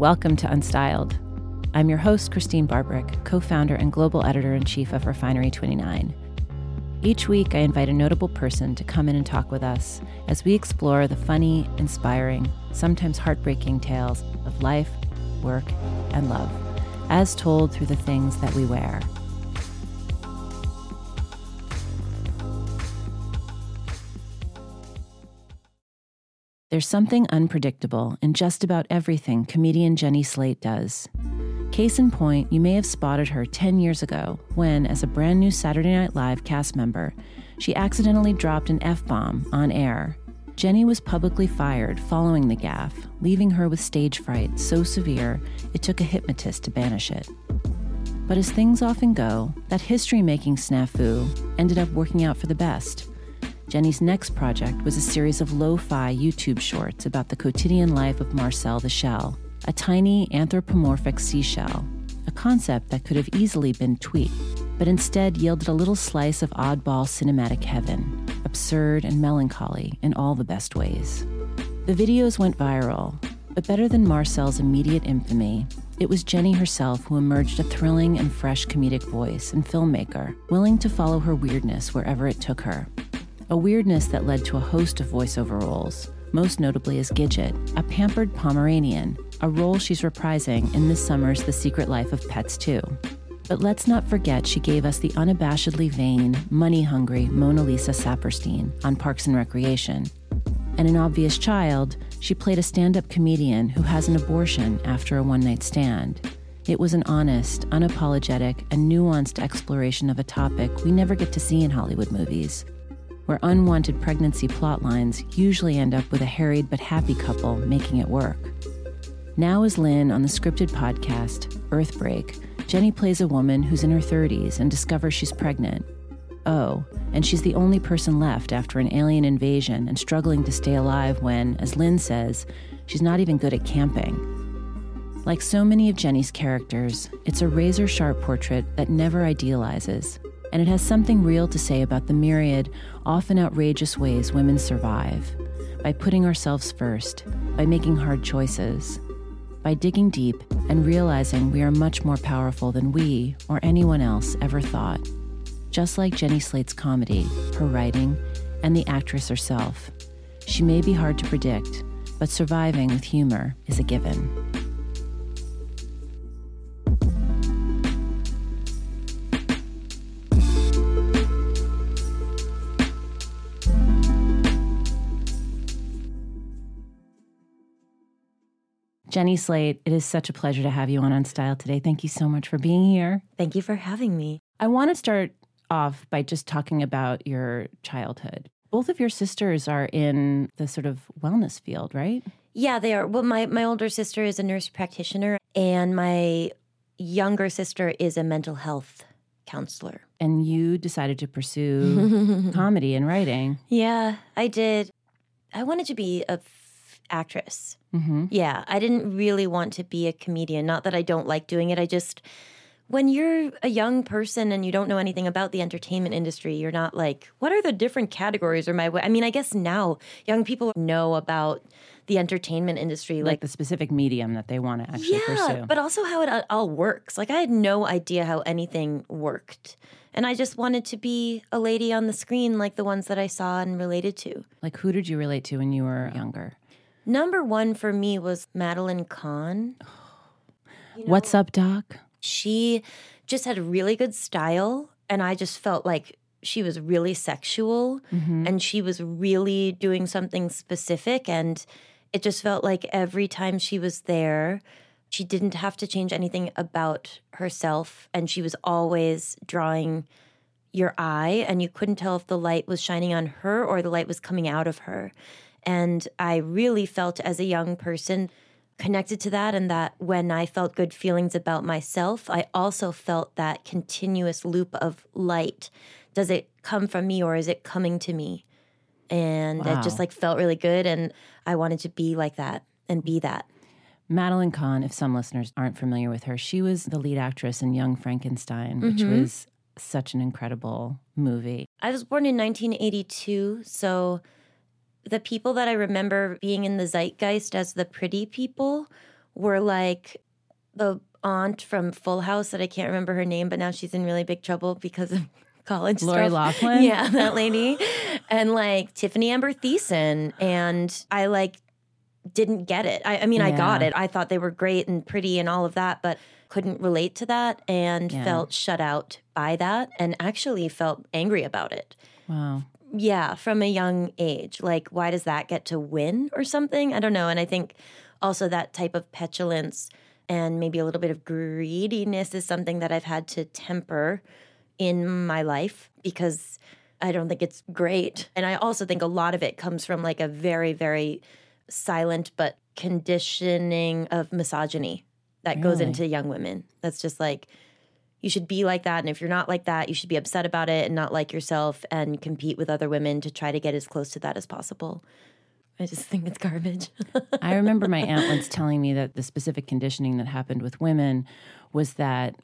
Welcome to Unstyled. I'm your host, Christene Barberich, co founder and global editor in chief of Refinery 29. Each week, I invite a notable person to come in and talk with us as we explore the funny, inspiring, sometimes heartbreaking tales of life, work, and love, as told through the things that we wear. There's something unpredictable in just about everything comedian Jenny Slate does. Case in point, you may have spotted her 10 years ago when, as a brand new Saturday Night Live cast member, she accidentally dropped an F bomb on air. Jenny was publicly fired following the gaffe, leaving her with stage fright so severe it took a hypnotist to banish it. But as things often go, that history making snafu ended up working out for the best. Jenny's next project was a series of lo fi YouTube shorts about the quotidian life of Marcel the Shell, a tiny anthropomorphic seashell, a concept that could have easily been tweaked, but instead yielded a little slice of oddball cinematic heaven, absurd and melancholy in all the best ways. The videos went viral, but better than Marcel's immediate infamy, it was Jenny herself who emerged a thrilling and fresh comedic voice and filmmaker, willing to follow her weirdness wherever it took her a weirdness that led to a host of voiceover roles, most notably as Gidget, a pampered Pomeranian, a role she's reprising in this summer's The Secret Life of Pets 2. But let's not forget she gave us the unabashedly vain, money hungry Mona Lisa Saperstein on Parks and Recreation. And an obvious child, she played a stand up comedian who has an abortion after a one night stand. It was an honest, unapologetic, and nuanced exploration of a topic we never get to see in Hollywood movies where unwanted pregnancy plot lines usually end up with a harried but happy couple making it work. Now, as Lynn on the scripted podcast, Earthbreak, Jenny plays a woman who's in her 30s and discovers she's pregnant. Oh, and she's the only person left after an alien invasion and struggling to stay alive when, as Lynn says, she's not even good at camping. Like so many of Jenny's characters, it's a razor sharp portrait that never idealizes, and it has something real to say about the myriad, often outrageous ways women survive by putting ourselves first, by making hard choices, by digging deep and realizing we are much more powerful than we or anyone else ever thought. Just like Jenny Slate's comedy, her writing, and the actress herself, she may be hard to predict, but surviving with humor is a given. Jenny Slate, it is such a pleasure to have you on Unstyled today. Thank you so much for being here. Thank you for having me. I want to start off by just talking about your childhood. Both of your sisters are in the sort of wellness field, right? Yeah, they are. Well, my, my older sister is a nurse practitioner, and my younger sister is a mental health counselor. And you decided to pursue comedy and writing. Yeah, I did. I wanted to be a actress. Mm-hmm. Yeah, I didn't really want to be a comedian. Not that I don't like doing it. I just, when you're a young person and you don't know anything about the entertainment industry, you're not like, what are the different categories or my way? I mean, I guess now young people know about the entertainment industry, like, like the specific medium that they want to actually yeah, pursue. but also how it all works. Like I had no idea how anything worked. And I just wanted to be a lady on the screen like the ones that I saw and related to. Like who did you relate to when you were younger? Number one for me was Madeline Kahn. You know, What's up, Doc? She just had a really good style, and I just felt like she was really sexual mm-hmm. and she was really doing something specific. And it just felt like every time she was there, she didn't have to change anything about herself. And she was always drawing your eye, and you couldn't tell if the light was shining on her or the light was coming out of her. And I really felt as a young person connected to that, and that when I felt good feelings about myself, I also felt that continuous loop of light. Does it come from me or is it coming to me? And wow. it just like felt really good. And I wanted to be like that and be that. Madeline Kahn, if some listeners aren't familiar with her, she was the lead actress in Young Frankenstein, which mm-hmm. was such an incredible movie. I was born in 1982, so the people that I remember being in the zeitgeist as the pretty people were like the aunt from Full House that I can't remember her name, but now she's in really big trouble because of college Lori stuff. Loughlin? Yeah, that lady. and like Tiffany Amber Thiessen. And I like didn't get it. I, I mean, I got it. I thought they were great and pretty and all of that, but couldn't relate to that and Yeah. felt shut out by that and actually felt angry about it. Wow. Yeah, from a young age. Like, why does that get to win or something? I don't know. And I think also that type of petulance and maybe a little bit of greediness is something that I've had to temper in my life because I don't think it's great. And I also think a lot of it comes from like a very, very silent but conditioning of misogyny that goes into young women. That's just like, you should be like that. And if you're not like that, you should be upset about it and not like yourself and compete with other women to try to get as close to that as possible. I just think it's garbage. I remember my aunt once telling me that the specific conditioning that happened with women was that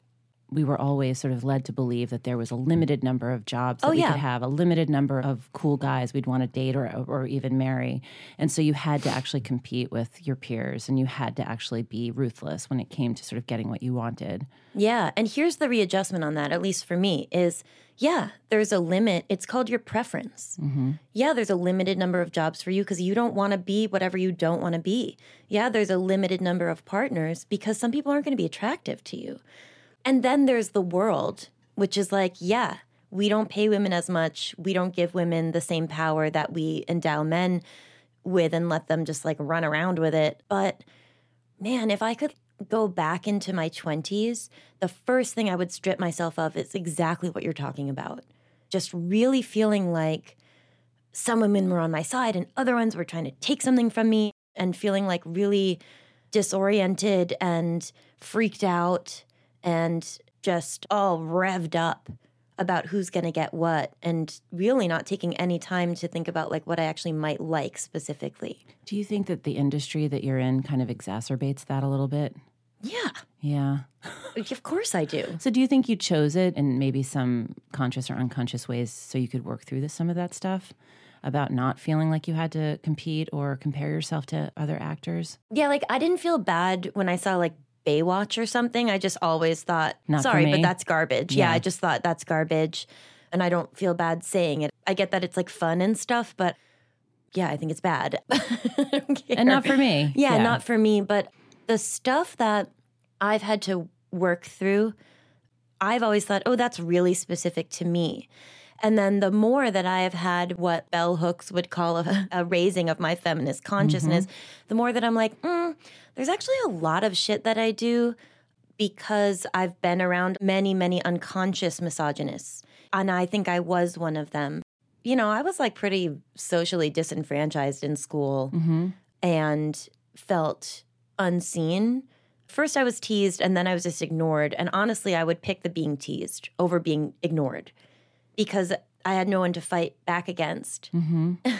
we were always sort of led to believe that there was a limited number of jobs that Oh, we yeah. could have, a limited number of cool guys we'd want to date or, or even marry. And so you had to actually compete with your peers and you had to actually be ruthless when it came to sort of getting what you wanted. yeah. And here's the readjustment on that, at least for me, is yeah, there's a limit. It's called your preference. Mm-hmm. Yeah, there's a limited number of jobs for you because you don't want to be whatever you don't want to be. Yeah, there's a limited number of partners because some people aren't going to be attractive to you. And then there's the world, which is like, yeah, we don't pay women as much. We don't give women the same power that we endow men with and let them just like run around with it. But man, if I could go back into my 20s, the first thing I would strip myself of is exactly what you're talking about. Just really feeling like some women were on my side and other ones were trying to take something from me and feeling like really disoriented and freaked out and just all revved up about who's going to get what and really not taking any time to think about like what I actually might like specifically. Do you think that the industry that you're in kind of exacerbates that a little bit? Yeah, Yeah. of course I do. So do you think you chose it in maybe some conscious or unconscious ways so you could work through this, some of that stuff about not feeling like you had to compete or compare yourself to other actors? Yeah, like I didn't feel bad when I saw like Baywatch or something. I just always thought, Not sorry, but that's garbage. Yeah. Yeah. I just thought that's garbage. And I don't feel bad saying it. I get that it's like fun and stuff, but yeah, I think it's bad. I don't care. And not for me. Yeah, not for me. But the stuff that I've had to work through, I've always thought, oh, that's really specific to me. And then the more that I have had what bell hooks would call a, a raising of my feminist consciousness, the more that I'm like, mm, there's actually a lot of shit that I do because I've been around many, many unconscious misogynists. And I think I was one of them. You know, I was like pretty socially disenfranchised in school and felt unseen. First, I was teased and then I was just ignored. And honestly, I would pick the being teased over being ignored because I had no one to fight back against. Mm-hmm.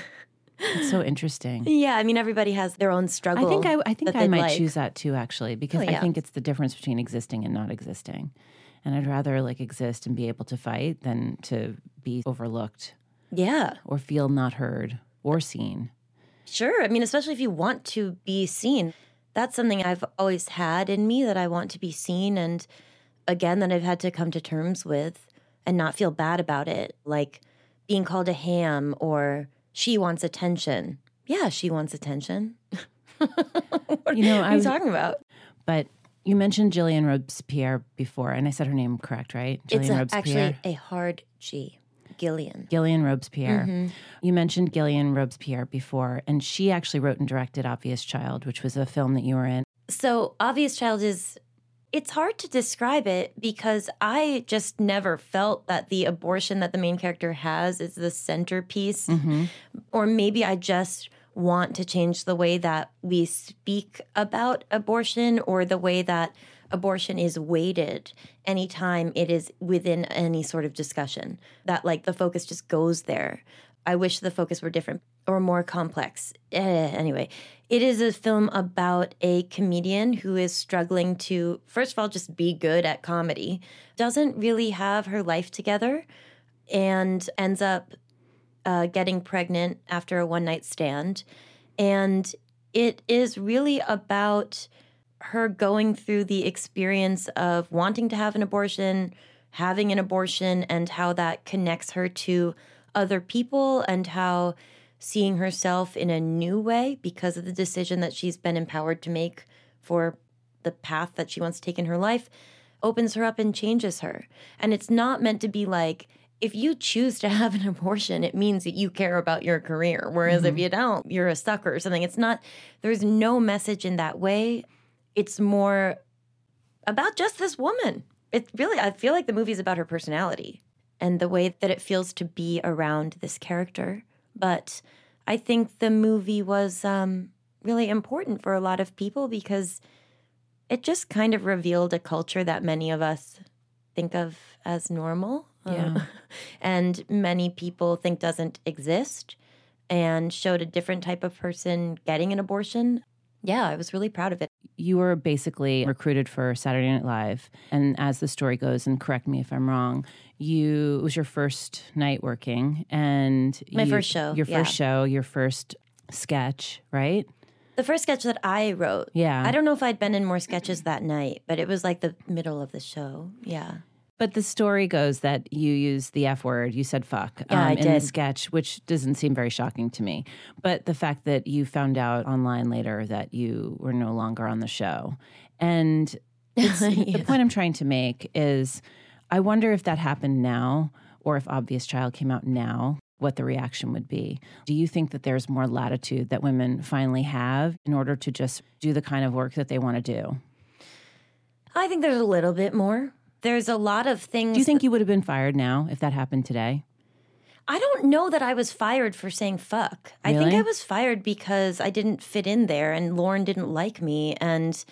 It's so interesting. Yeah, I mean, everybody has their own struggle. I think I, I think I might like. choose that too, actually, oh, because Oh, yeah. I think it's the difference between existing and not existing. And I'd rather like exist and be able to fight than to be overlooked Yeah, or feel not heard or seen. sure. I mean, especially if you want to be seen. That's something I've always had in me that I want to be seen. And again, that I've had to come to terms with and not feel bad about it. Like being called a ham or she wants attention. Yeah, she wants attention. You know, What I are you was, talking about? but you mentioned Gillian Robespierre before, and I said her name correct, right? It's Gillian a, Robespierre. actually a hard G. Gillian. Gillian Robespierre. Mm-hmm. You mentioned Gillian Robespierre before, and she actually wrote and directed Obvious Child, which was a film that you were in. So, Obvious Child is, it's hard to describe it because I just never felt that the abortion that the main character has is the centerpiece. Mm-hmm. Or maybe I just want to change the way that we speak about abortion or the way that abortion is weighted anytime it is within any sort of discussion. That, like, the focus just goes there. I wish the focus were different or more complex. Eh, anyway, it is a film about a comedian who is struggling to, first of all, just be good at comedy, doesn't really have her life together, and ends up uh, getting pregnant after a one night stand. And it is really about her going through the experience of wanting to have an abortion, having an abortion, and how that connects her to other people and how seeing herself in a new way because of the decision that she's been empowered to make for the path that she wants to take in her life opens her up and changes her. And it's not meant to be like, if you choose to have an abortion, it means that you care about your career. Whereas mm-hmm. if you don't, you're a sucker or something. It's not, there's no message in that way. It's more about just this woman. It really, I feel like the movie's about her personality and the way that it feels to be around this character. But I think the movie was um, really important for a lot of people because it just kind of revealed a culture that many of us think of as normal. Uh, yeah. Uh, and many people think doesn't exist and showed a different type of person getting an abortion. Yeah, I was really proud of it. You were basically recruited for Saturday Night Live. And as the story goes, and correct me if I'm wrong, you it was your first night working and my you, first show. Your first yeah. show, your first sketch, right? The first sketch that I wrote. Yeah. I don't know if I'd been in more sketches that night, but it was like the middle of the show. Yeah. But the story goes that you used the F word. You said fuck yeah, um, in did. the sketch, which doesn't seem very shocking to me. But the fact that you found out online later that you were no longer on the show. And yeah. the point I'm trying to make is I wonder if that happened now or if Obvious Child came out now, what the reaction would be. Do you think that there's more latitude that women finally have in order to just do the kind of work that they want to do? I think there's a little bit more. There's a lot of things. Do you think you would have been fired now if that happened today? I don't know that I was fired for saying fuck. Really? I think I was fired because I didn't fit in there and Lorne didn't like me and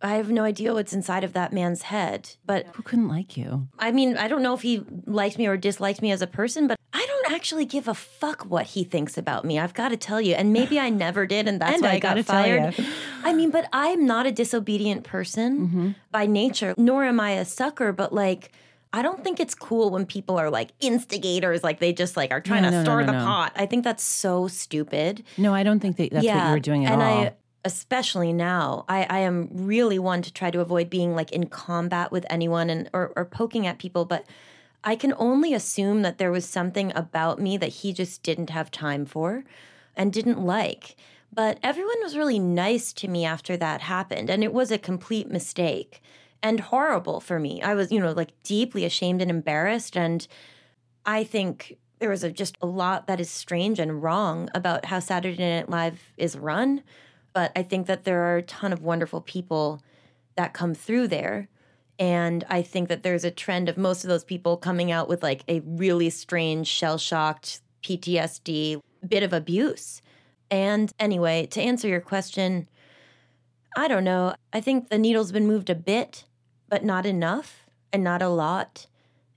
I have no idea what's inside of that man's head. But who couldn't like you? I mean, I don't know if he liked me or disliked me as a person, but I don't actually give a fuck what he thinks about me. I've got to tell you. And maybe I never did, and that's and why I, I got fired. I mean, but I'm not a disobedient person mm-hmm. by nature, nor am I a sucker, but like, I don't think it's cool when people are like instigators, like they just like are trying no, to no, stir no, the pot. I think that's so stupid. No, I don't think that that's yeah. what you were doing at and all. I, especially now, I, I am really one to try to avoid being like in combat with anyone and or, or poking at people, but I can only assume that there was something about me that he just didn't have time for and didn't like. But everyone was really nice to me after that happened, and it was a complete mistake and horrible for me. I was, you know, like deeply ashamed and embarrassed. And I think there was a, just a lot that is strange and wrong about how Saturday Night Live is run but I think that there are a ton of wonderful people that come through there. And I think that there's a trend of most of those people coming out with like a really strange, shell shocked PTSD, bit of abuse. And anyway, to answer your question, I don't know. I think the needle's been moved a bit, but not enough and not a lot.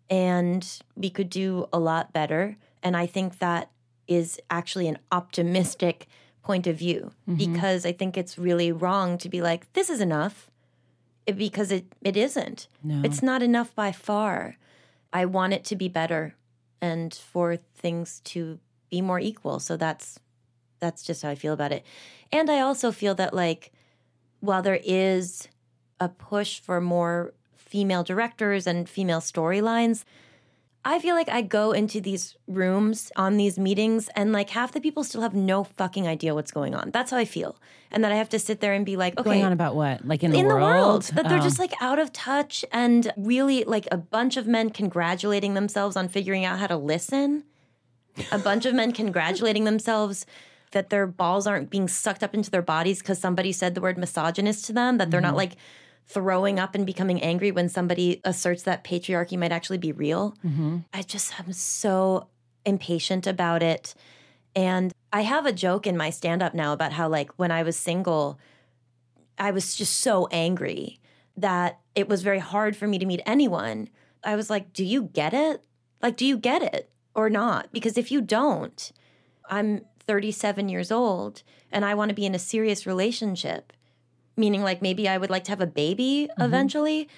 And we could do a lot better. And I think that is actually an optimistic point of view mm-hmm. because I think it's really wrong to be like, this is enough because it, it isn't. No. It's not enough by far. I want it to be better and for things to be more equal. So that's that's just how I feel about it. And I also feel that like while there is a push for more female directors and female storylines, I feel like I go into these rooms on these meetings and like half the people still have no fucking idea what's going on. That's how I feel. And that I have to sit there and be like, okay. Going on about what? Like in the in world? the world. That they're oh. just like out of touch and really like a bunch of men congratulating themselves on figuring out how to listen. a bunch of men congratulating themselves that their balls aren't being sucked up into their bodies because somebody said the word misogynist to them, that they're mm-hmm. not like throwing up and becoming angry when somebody asserts that patriarchy might actually be real. Mm-hmm. I just am so impatient about it. And I have a joke in my stand up now about how, like, when I was single, I was just so angry that it was very hard for me to meet anyone. I was like, do you get it? Like, do you get it or not? Because if you don't, I'm 37 years old and I want to be in a serious relationship meaning like maybe I would like to have a baby mm-hmm. eventually.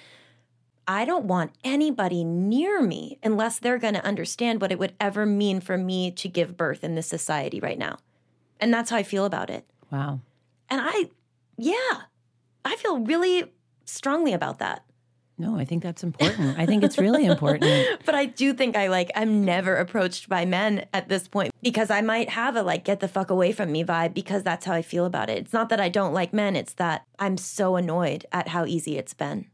I don't want anybody near me unless they're going to understand what it would ever mean for me to give birth in this society right now. And that's how I feel about it. Wow. And I, yeah, I feel really strongly about that. No, I think that's important. I think it's really important. but I do think I like I'm never approached by men at this point because I might have a like get the fuck away from me vibe because that's how I feel about it. It's not that I don't like men, it's that I'm so annoyed at how easy it's been.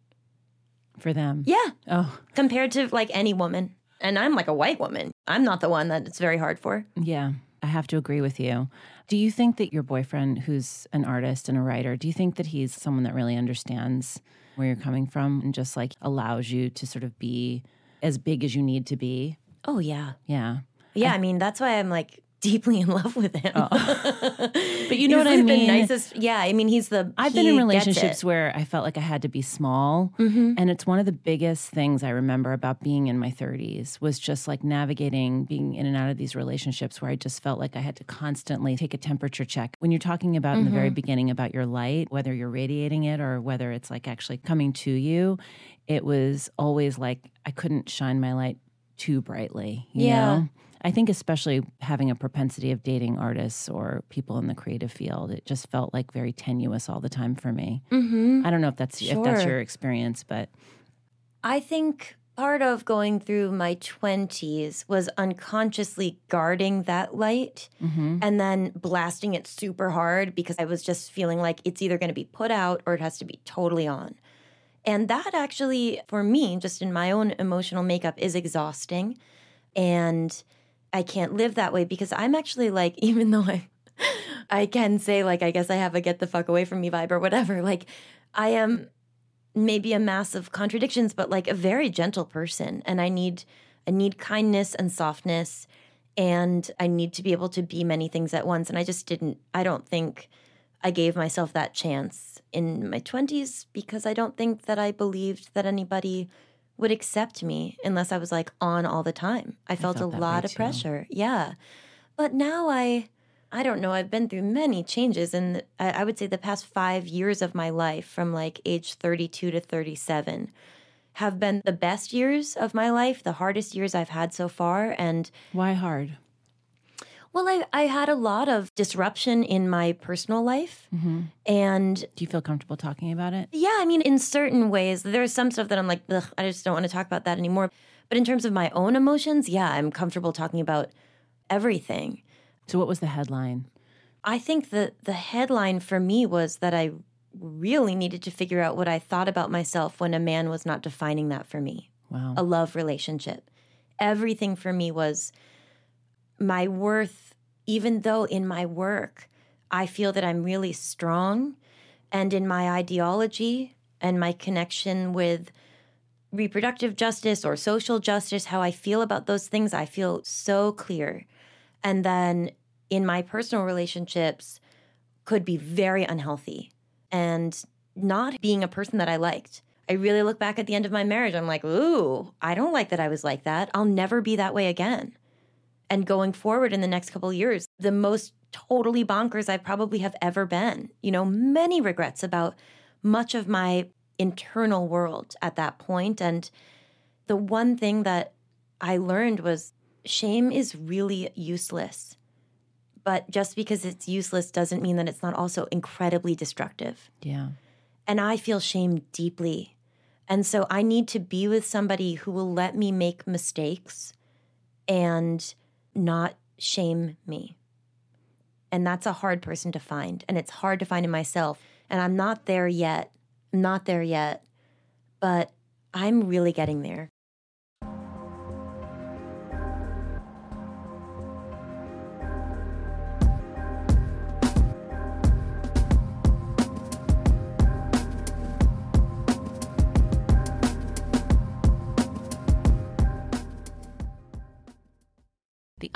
For them. Yeah. Oh. Compared to like any woman. And I'm like a white woman. I'm not the one that it's very hard for. Yeah. I have to agree with you. Do you think that your boyfriend, who's an artist and a writer, do you think that he's someone that really understands where you're coming from and just like allows you to sort of be as big as you need to be? Oh, yeah. Yeah. Yeah. I, I mean, that's why I'm like, deeply in love with him. Oh. but you know what I mean? The nicest. Yeah, I mean, he's the. I've he been in relationships where I felt like I had to be small, mm-hmm. and it's one of the biggest things I remember about being in my 30s was just like navigating being in and out of these relationships where I just felt like I had to constantly take a temperature check. When you're talking about mm-hmm. in the very mm-hmm. beginning about your light, whether you're radiating it or whether it's like actually coming to you, it was always like I couldn't shine my light too brightly. yeah. Know? I think especially having a propensity of dating artists or people in the creative field, it just felt like very tenuous all the time for me. Mm-hmm. I don't know if that's sure. if that's your experience, but I think part of going through my 20s was unconsciously guarding that light mm-hmm. and then blasting it super hard because I was just feeling like it's either going to be put out or it has to be totally on. And that actually, for me, just in my own emotional makeup, is exhausting. And I can't live that way because I'm actually like, even though I I can say like I guess I have a get the fuck away from me vibe or whatever, like I am maybe a mass of contradictions, but like a very gentle person. And I need I need kindness and softness and I need to be able to be many things at once. And I just didn't I don't think I gave myself that chance in my 20s because I don't think that I believed that anybody would accept me unless I was like on all the time. I, I felt, felt, a lot of too. pressure. Yeah. But now I I don't know, I've been through many changes and I, I would say the past 5 years of my life from like age 32 to 37 have been the best years of my life, the hardest years I've had so far and Why hard? Well, I, I had a lot of disruption in my personal life. Mm-hmm. And do you feel comfortable talking about it? Yeah. I mean, in certain ways, there's some stuff that I'm like, I just don't want to talk about that anymore. But in terms of my own emotions, yeah, I'm comfortable talking about everything. So, what was the headline? I think that the headline for me was that I really needed to figure out what I thought about myself when a man was not defining that for me. Wow. A love relationship. Everything for me was my worth, even though in my work, I feel that I'm really strong, and in my ideology and my connection with reproductive justice or social justice, how I feel about those things, I feel so clear. And then in my personal relationships, could be very unhealthy and not being a person that I liked. I really look back at the end of my marriage. I'm like, ooh, I don't like that I was like that. I'll never be that way again and going forward in the next couple years, the most totally bonkers I probably have ever been. You know, many regrets about much of my internal world at that point. And the one thing that I learned was shame is really useless. But just because it's useless doesn't mean that it's not also incredibly destructive. Yeah. And I feel shame deeply. And so I need to be with somebody who will let me make mistakes and not shame me. And that's a hard person to find. And it's hard to find in myself. And I'm not there yet. I'm not there yet. But I'm really getting there.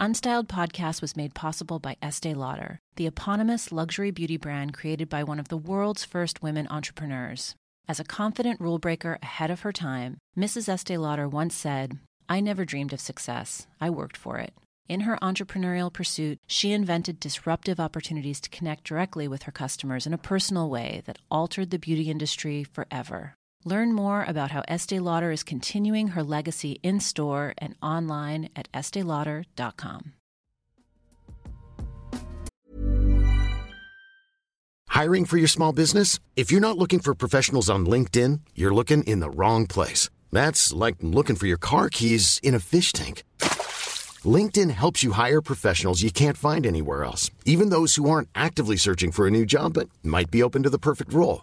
Unstyled podcast was made possible by Estee Lauder, the eponymous luxury beauty brand created by one of the world's first women entrepreneurs. As a confident rule breaker ahead of her time, Mrs. Estee Lauder once said, I never dreamed of success. I worked for it. In her entrepreneurial pursuit, she invented disruptive opportunities to connect directly with her customers in a personal way that altered the beauty industry forever. Learn more about how Estee Lauder is continuing her legacy in store and online at esteelauder.com. Hiring for your small business? If you're not looking for professionals on LinkedIn, you're looking in the wrong place. That's like looking for your car keys in a fish tank. LinkedIn helps you hire professionals you can't find anywhere else, even those who aren't actively searching for a new job but might be open to the perfect role.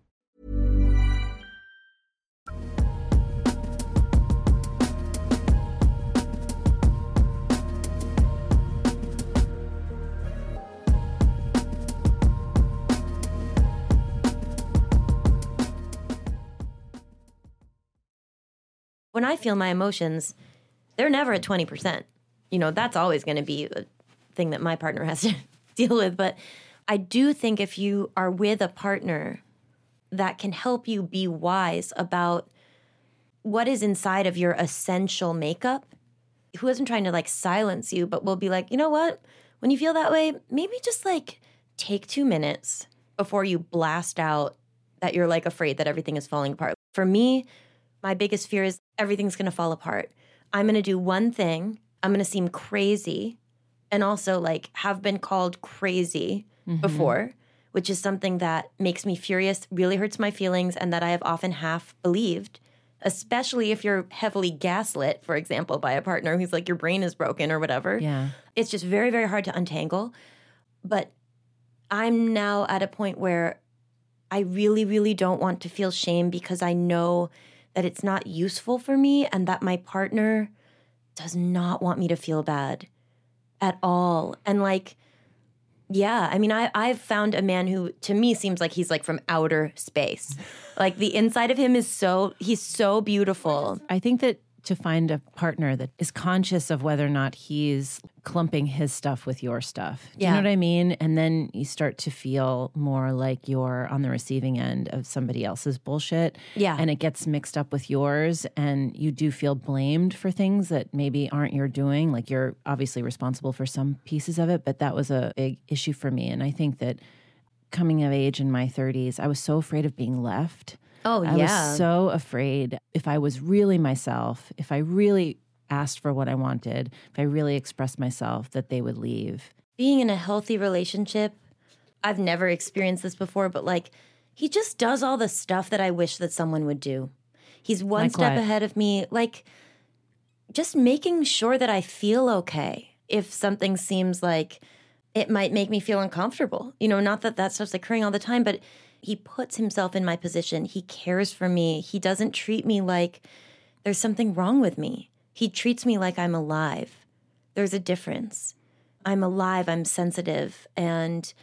When I feel my emotions, they're never at 20%. You know, that's always going to be a thing that my partner has to deal with. But I do think if you are with a partner that can help you be wise about what is inside of your essential makeup, who isn't trying to like silence you, but will be like, you know what? When you feel that way, maybe just like take two minutes before you blast out that you're like afraid that everything is falling apart. For me, my biggest fear is everything's going to fall apart. I'm going to do one thing. I'm going to seem crazy and also like have been called crazy mm-hmm. before, which is something that makes me furious, really hurts my feelings, and that I have often half believed, especially if you're heavily gaslit, for example, by a partner who's like, your brain is broken or whatever. Yeah. It's just very, very hard to untangle. But I'm now at a point where I really, really don't want to feel shame because I know that it's not useful for me and that my partner does not want me to feel bad at all. And like, yeah, I mean, I, I've found a man who to me seems like he's like from outer space. like the inside of him is so, he's so beautiful. I think that to find a partner that is conscious of whether or not he's clumping his stuff with your stuff. Do yeah. you know what I mean? And then you start to feel more like you're on the receiving end of somebody else's bullshit. Yeah. And it gets mixed up with yours and you do feel blamed for things that maybe aren't your doing. Like you're obviously responsible for some pieces of it, but that was a big issue for me. And I think that coming of age in my 30s, I was so afraid of being left Oh, I yeah. I was so afraid if I was really myself, if I really asked for what I wanted, if I really expressed myself, that they would leave. Being in a healthy relationship, I've never experienced this before, but like he just does all the stuff that I wish that someone would do. He's one like step what? ahead of me, like just making sure that I feel okay if something seems like it might make me feel uncomfortable. You know, not that that stuff's occurring all the time, but he puts himself in my position. He cares for me. He doesn't treat me like there's something wrong with me. He treats me like I'm alive. There's a difference. I'm alive, I'm sensitive, and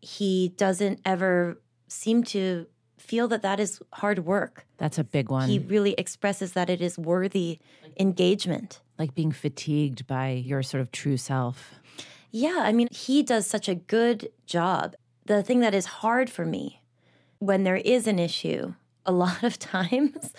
he doesn't ever seem to feel that that is hard work. That's a big one. He really expresses that it is worthy engagement. Like being fatigued by your sort of true self. Yeah, I mean, he does such a good job the thing that is hard for me when there is an issue, a lot of times,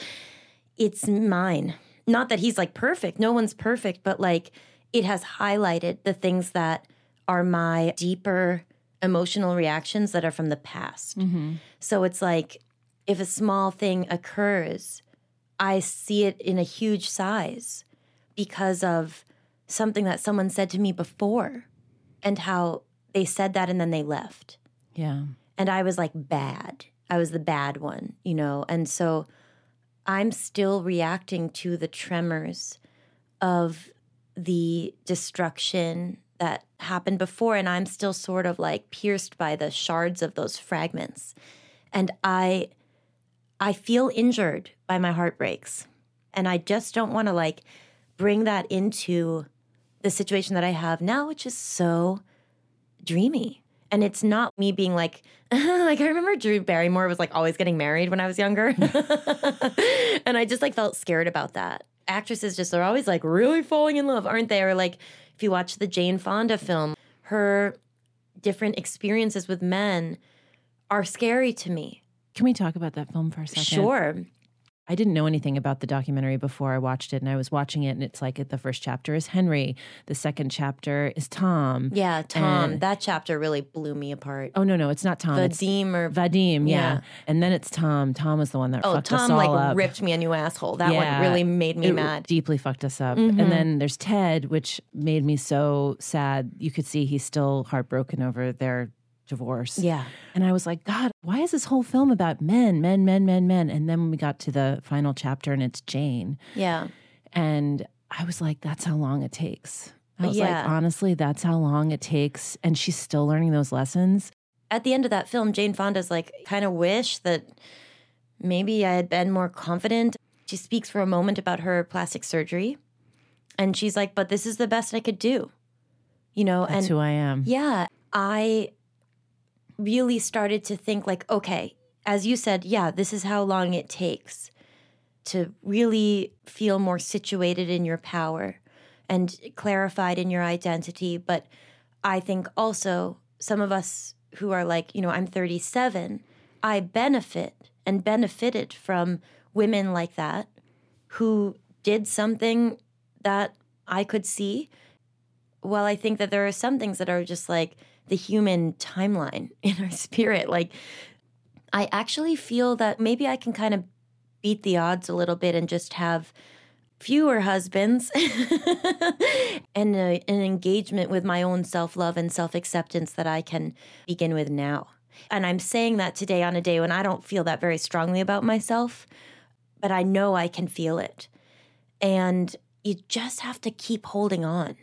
it's mine. Not that he's like perfect, no one's perfect, but like it has highlighted the things that are my deeper emotional reactions that are from the past. Mm-hmm. So it's like if a small thing occurs, I see it in a huge size because of something that someone said to me before and how they said that and then they left. Yeah. And I was like bad. I was the bad one, you know? And so I'm still reacting to the tremors of the destruction that happened before. And I'm still sort of like pierced by the shards of those fragments. And I, I feel injured by my heartbreaks. And I just don't want to like bring that into the situation that I have now, which is so dreamy. And it's not me being like, like I remember Drew Barrymore was like always getting married when I was younger. and I just like felt scared about that. Actresses just are always like really falling in love, aren't they? Or like if you watch the Jane Fonda film, her different experiences with men are scary to me. Can we talk about that film for a second? Sure. I didn't know anything about the documentary before I watched it, and I was watching it, and it's like the first chapter is Henry, the second chapter is Tom. Yeah, Tom. And- that chapter really blew me apart. Oh no, no, it's not Tom. Vadim or Vadim, yeah. Yeah. and then it's Tom. Tom was the one that oh, fucked us Tom all like up. ripped me a new asshole. That Yeah. one really made me It mad. Mm-hmm. Deeply fucked us up. And then there's Ted, which made me so sad. You could see he's still heartbroken over their divorce. Yeah. And I was like, God, why is this whole film about men, men, men, men, men? And then we got to the final chapter and it's Jane. Yeah. And I was like, that's how long it takes. I was Yeah. like, honestly, that's how long it takes. And she's still learning those lessons. At the end of that film, Jane Fonda's like, kind of wish that maybe I had been more confident. She speaks for a moment about her plastic surgery. And she's like, but this is the best I could do. You know, That's and who I am. Yeah, I really started to think like, okay, as you said, yeah, this is how long it takes to really feel more situated in your power and clarified in your identity. But I think also some of us who are like, you know, I'm 37, I benefit and benefited from women like that who did something that I could see well, I think that there are some things that are just like the human timeline in our spirit. Like, I actually feel that maybe I can kind of beat the odds a little bit and just have fewer husbands and a, an engagement with my own self love and self acceptance that I can begin with now. And I'm saying that today on a day when I don't feel that very strongly about myself, but I know I can feel it. And you just have to keep holding on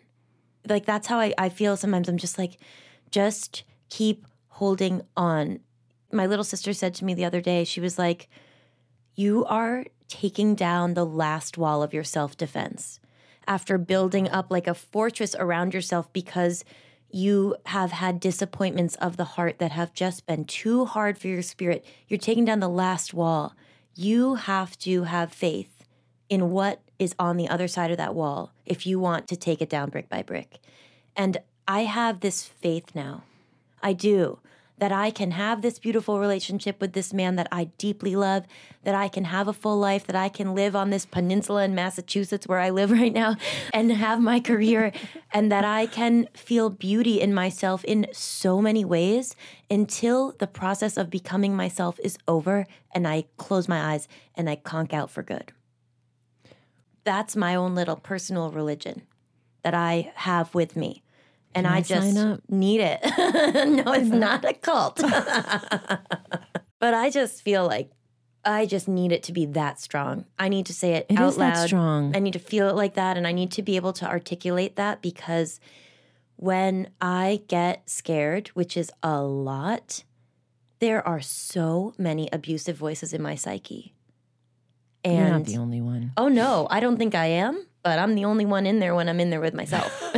like that's how I, I feel sometimes i'm just like just keep holding on. My little sister said to me the other day she was like you are taking down the last wall of your self-defense after building up like a fortress around yourself because you have had disappointments of the heart that have just been too hard for your spirit. You're taking down the last wall. You have to have faith in what is on the other side of that wall if you want to take it down brick by brick. And I have this faith now. I do. That I can have this beautiful relationship with this man that I deeply love, that I can have a full life, that I can live on this peninsula in Massachusetts where I live right now and have my career, and that I can feel beauty in myself in so many ways until the process of becoming myself is over and I close my eyes and I conk out for good that's my own little personal religion that I have with me. And Can I, I just need it. no, it's not a cult. but I just feel like I just need it to be that strong. I need to say it, It out is that loud. strong. I need to feel it like that and I need to be able to articulate that because when I get scared, which is a lot, there are so many abusive voices in my psyche. And You're not the only one. Oh no, I don't think I am, but I'm the only one in there when I'm in there with myself.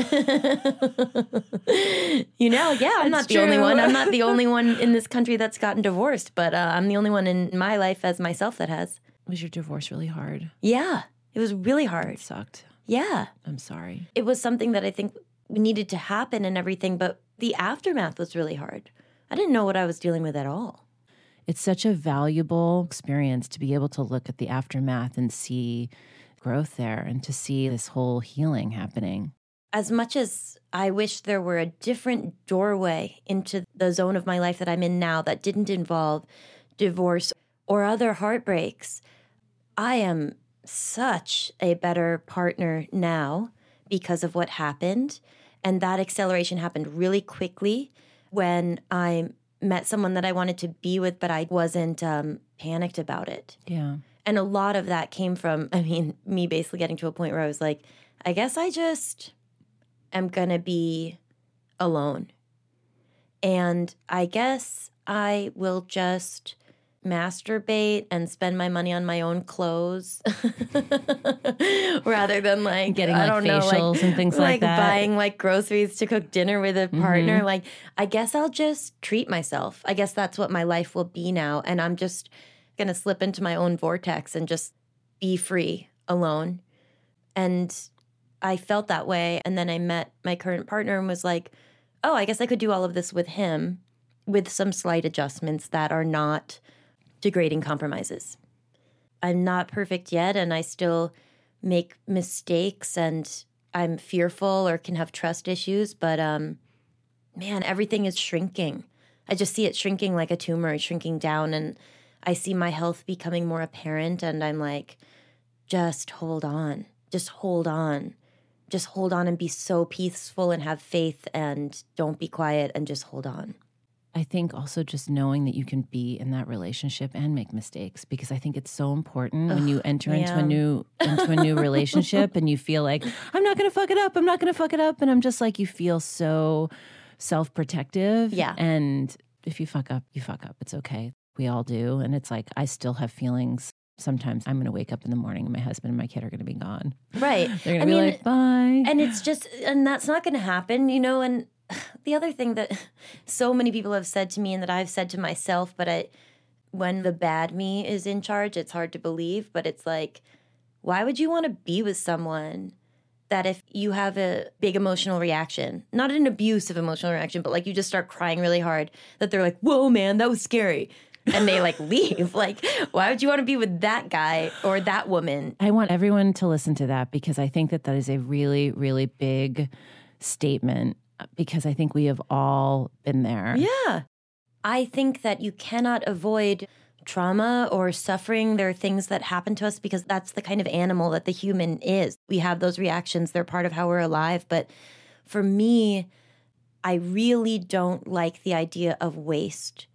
you know, yeah, I'm not That's the only one. I'm not the only one in this country that's gotten divorced, but uh, I'm the only one in my life as myself that has. Was your divorce really hard? Yeah, it was really hard. It sucked. Yeah, I'm sorry. it was something that I think needed to happen and everything, but the aftermath was really hard. I didn't know what I was dealing with at all. It's such a valuable experience to be able to look at the aftermath and see growth there and to see this whole healing happening. as much as I wish there were a different doorway into the zone of my life that I'm in now that didn't involve divorce or other heartbreaks, I am such a better partner now because of what happened. And that acceleration happened really quickly when I met someone that I wanted to be with, but I wasn't um, panicked about it. Yeah. And a lot of that came from, I mean, me basically getting to a point where I was like, I guess I just am going to be alone. And I guess I will just masturbate and spend my money on my own clothes rather than like Getting, I like, don't know, facials and things like that. buying like groceries to cook dinner with a Mm-hmm. partner like I guess I'll just treat myself. I guess that's what my life will be now and I'm just going to slip into my own vortex and just be free alone. And I felt that way. And then I met my current partner and was like, oh, I guess I could do all of this with him with some slight adjustments that are not degrading compromises. I'm not perfect yet and I still make mistakes and I'm fearful or can have trust issues, but um man, everything is shrinking. I just see it shrinking like a tumor, shrinking down and I see my health becoming more apparent and I'm like just hold on. Just hold on. Just hold on and be so peaceful and have faith and don't be quiet and just hold on. I think also just knowing that you can be in that relationship and make mistakes because I think it's so important when you enter into a new into a new relationship and you feel like I'm not going to fuck it up. I'm not going to fuck it up and I'm just like you feel so self-protective Yeah. and if you fuck up, you fuck up. It's okay. We all do and it's like I still have feelings. Sometimes I'm going to wake up in the morning and my husband and my kid are going to be gone. Right. They're going to be mean, like, "Bye." and it's just and that's not going to happen you know and the other thing that so many people have said to me and that i've said to myself but i when the bad me is in charge it's hard to believe but it's like why would you want to be with someone that if you have a big emotional reaction not an abusive emotional reaction but like you just start crying really hard that they're like whoa man that was scary and they like leave like why would you want to be with that guy or that woman I want everyone to listen to that because I think that that is a really, really big statement uh, because I think we have all been there. Yeah. I think that you cannot avoid trauma or suffering. There are things that happen to us because that's the kind of animal that the human is. We have those reactions, they're part of how we're alive. But for me, I really don't like the idea of waste.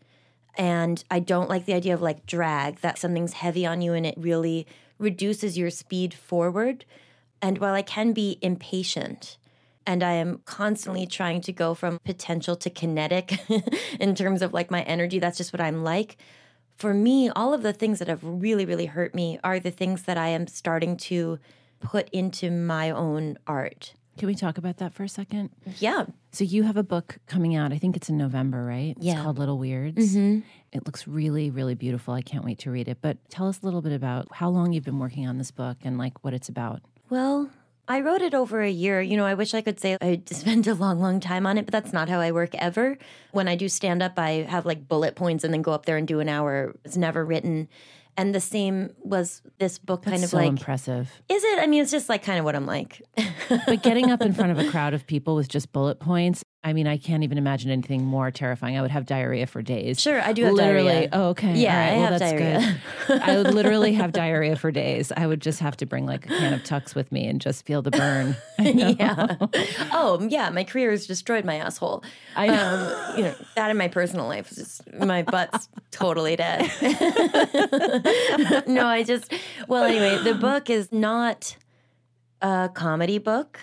And I don't like the idea of like drag, that something's heavy on you and it really reduces your speed forward. And while I can be impatient, and I am constantly trying to go from potential to kinetic in terms of like my energy. That's just what I'm like. For me, all of the things that have really, really hurt me are the things that I am starting to put into my own art. Can we talk about that for a second? Yeah. So you have a book coming out. I think it's in November, right? It's Yeah. called Little Weirds. Mm-hmm. It looks really, really beautiful. I can't wait to read it. But tell us a little bit about how long you've been working on this book and like what it's about. Well, I wrote it over a year. You know, I wish I could say I spent a long, long time on it, but that's not how I work ever. When I do stand up, I have like bullet points and then go up there and do an hour. It's never written. And the same was this book kind That's of so like, impressive. is it? I mean, it's just like kind of what I'm like. But getting up in front of a crowd of people with just bullet points, I mean, I can't even imagine anything more terrifying. I would have diarrhea for days. Sure, I do have literally. diarrhea. Oh, okay. Yeah, All right. I well, have that's diarrhea. good. I would literally have diarrhea for days. I would just have to bring like a can of Tucks with me and just feel the burn. Yeah. Oh, yeah. My career has destroyed my asshole. I know. Um, you know, that in my personal life is just my butt's totally dead. no, I just, well, anyway, the book is not a comedy book.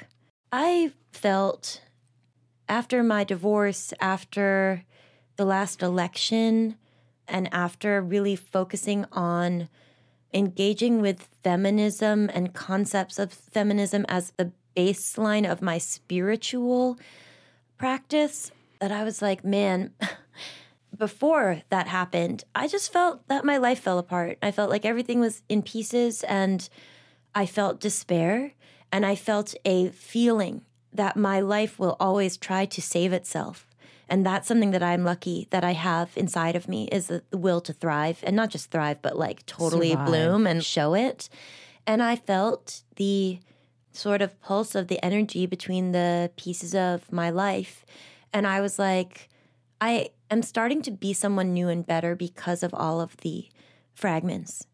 I felt after my divorce, after the last election, and after really focusing on engaging with feminism and concepts of feminism as the baseline of my spiritual practice, that I was like, man, before that happened, I just felt that my life fell apart. I felt like everything was in pieces and I felt despair and I felt a feeling that my life will always try to save itself. And that's something that I'm lucky that I have inside of me is the will to thrive and not just thrive, but like totally Survive. bloom and show it. And I felt the sort of pulse of the energy between the pieces of my life. And I was like, I am starting to be someone new and better because of all of the fragments.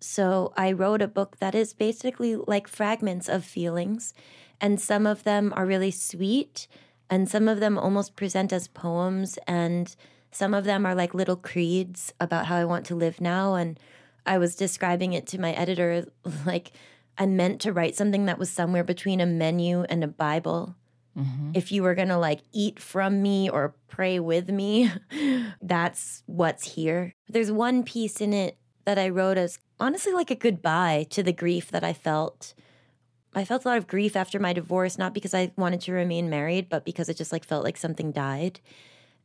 So I wrote a book that is basically like fragments of feelings, and some of them are really sweet, and some of them almost present as poems, and some of them are like little creeds about how I want to live now. And I was describing it to my editor like I meant to write something that was somewhere between a menu and a Bible mm-hmm. if you were going to like eat from me or pray with me, that's what's here. There's one piece in it that I wrote as honestly like a goodbye to the grief that I felt. I felt a lot of grief after my divorce, not because I wanted to remain married, but because it just like felt like something died.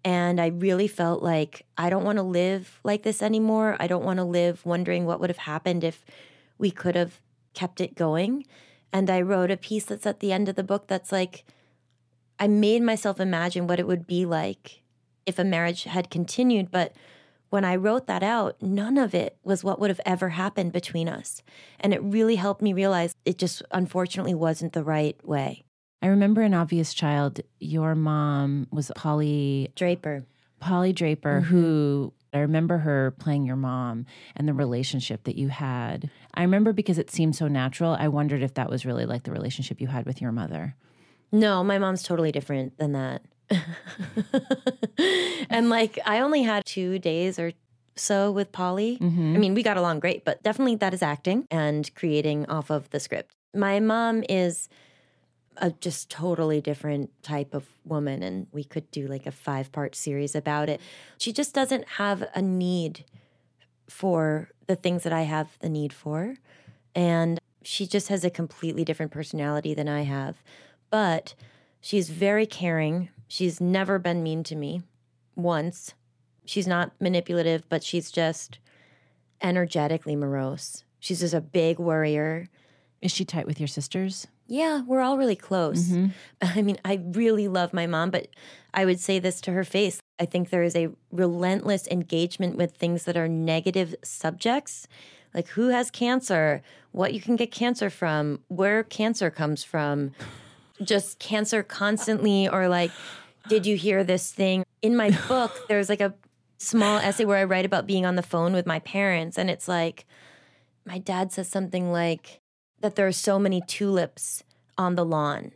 And I really felt like I don't want to live like this anymore. I don't want to live wondering what would have happened if we could have kept it going. And I wrote a piece that's at the end of the book that's like, I made myself imagine what it would be like if a marriage had continued. But when I wrote that out, none of it was what would have ever happened between us. And it really helped me realize it just unfortunately wasn't the right way. I remember an obvious child, your mom was Polly Draper. Polly Draper, mm-hmm. who I remember her playing your mom and the relationship that you had. I remember because it seemed so natural. I wondered if that was really like the relationship you had with your mother. No, my mom's totally different than that. and like I only had two days or so with Polly. Mm-hmm. I mean, we got along great, but definitely that is acting and creating off of the script. My mom is a just totally different type of woman, and we could do like a five part series about it. She just doesn't have a need for the things that I have the need for. And she just has a completely different personality than I have. But she's very caring. She's never been mean to me once. She's not manipulative, but she's just energetically morose. She's just a big worrier. Is she tight with your sisters? Yeah, we're all really close. Mm-hmm. I mean, I really love my mom, but I would say this to her face. I think there is a relentless engagement with things that are negative subjects, like who has cancer, what you can get cancer from, where cancer comes from, just cancer constantly, or like did you hear this thing? In my book, there's like a small essay where I write about being on the phone with my parents. And it's like, my dad says something like that there are so many tulips on the lawn.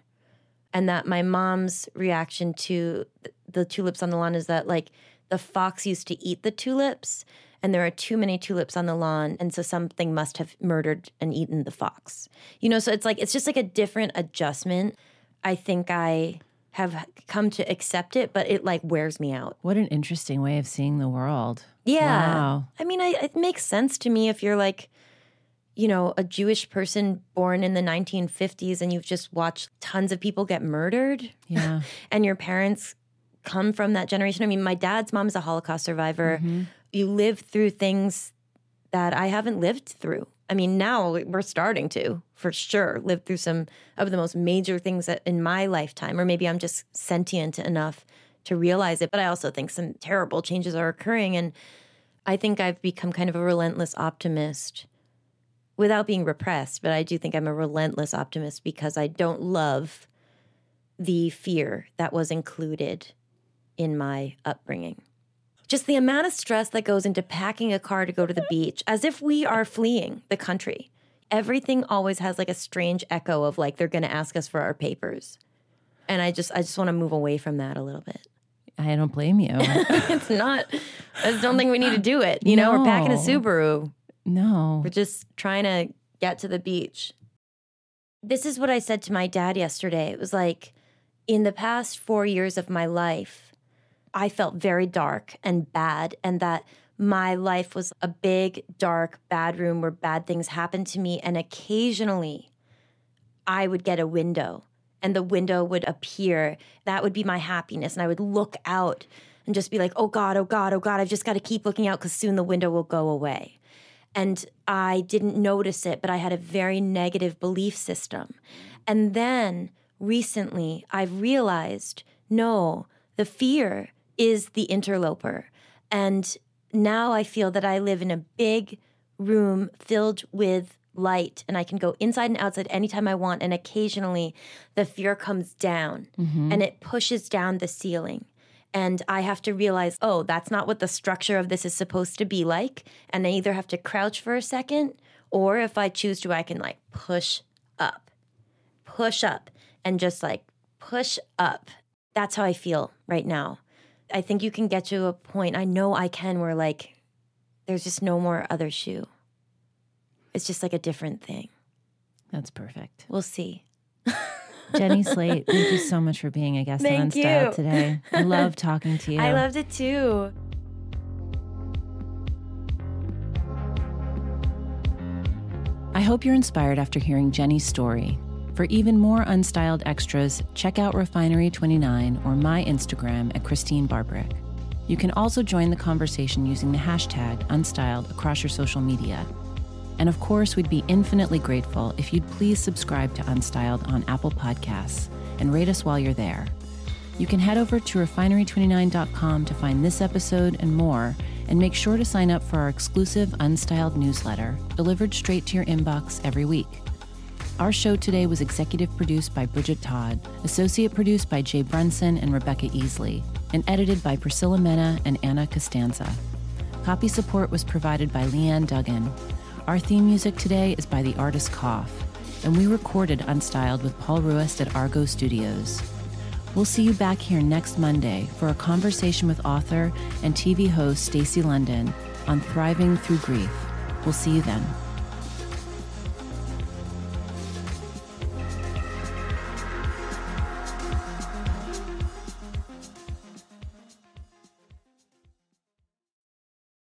And that my mom's reaction to the tulips on the lawn is that, like, the fox used to eat the tulips and there are too many tulips on the lawn and so something must have murdered and eaten the fox you know so it's like it's just like a different adjustment i think i have come to accept it, but it like wears me out. What an interesting way of seeing the world. Yeah. Wow. I mean, I, it makes sense to me if you're like, you know, a Jewish person born in the 1950s and you've just watched tons of people get murdered. Yeah. and your parents come from that generation. I mean, my dad's mom is a Holocaust survivor. Mm-hmm. You live through things that I haven't lived through. I mean, now we're starting to, for sure, live through some of the most major things that in my lifetime, or maybe I'm just sentient enough to realize it. But I also think some terrible changes are occurring. And I think I've become kind of a relentless optimist without being repressed. But I do think I'm a relentless optimist because I don't love the fear that was included in my upbringing just the amount of stress that goes into packing a car to go to the beach as if we are fleeing the country. Everything always has like a strange echo of like they're going to ask us for our papers. And I just I just want to move away from that a little bit. I don't blame you. it's not I just don't think we need to do it. You no. know, we're packing a Subaru. No. We're just trying to get to the beach. This is what I said to my dad yesterday. It was like in the past 4 years of my life, I felt very dark and bad, and that my life was a big, dark, bad room where bad things happened to me. And occasionally I would get a window and the window would appear. That would be my happiness. And I would look out and just be like, oh God, oh God, oh God, I've just got to keep looking out because soon the window will go away. And I didn't notice it, but I had a very negative belief system. And then recently I've realized no, the fear is the interloper. And now I feel that I live in a big room filled with light and I can go inside and outside anytime I want. And occasionally the fear comes down mm-hmm. and it pushes down the ceiling. And I have to realize, oh, that's not what the structure of this is supposed to be like. And I either have to crouch for a second, or if I choose to, I can like push up, push up, and just like push up. That's how I feel right now. I think you can get to a point, I know I can, where like there's just no more other shoe. It's just like a different thing. That's perfect. We'll see. Jenny Slate, thank you so much for being a guest thank Unstyled today. I love talking to you. I loved it too. I hope you're inspired after hearing Jenny's story. For even more unstyled extras, check out Refinery29 or my Instagram at Christene Barberich. You can also join the conversation using the hashtag unstyled across your social media. And of course, we'd be infinitely grateful if you'd please subscribe to Unstyled on Apple Podcasts and rate us while you're there. You can head over to refinery29.com to find this episode and more, And make sure to sign up for our exclusive Unstyled newsletter, delivered straight to your inbox every week. Our show today was executive produced by Bridget Todd, associate produced by Jay Brunson and Rebecca Easley, and edited by Priscilla Mena and Anna Costanza. Copy support was provided by Leanne Duggan. Our theme music today is by the artist Cough, and we recorded Unstyled with Paul Ruest at Argo Studios. We'll see you back here next Monday for a conversation with author and TV host Stacy London on thriving through grief. We'll see you then.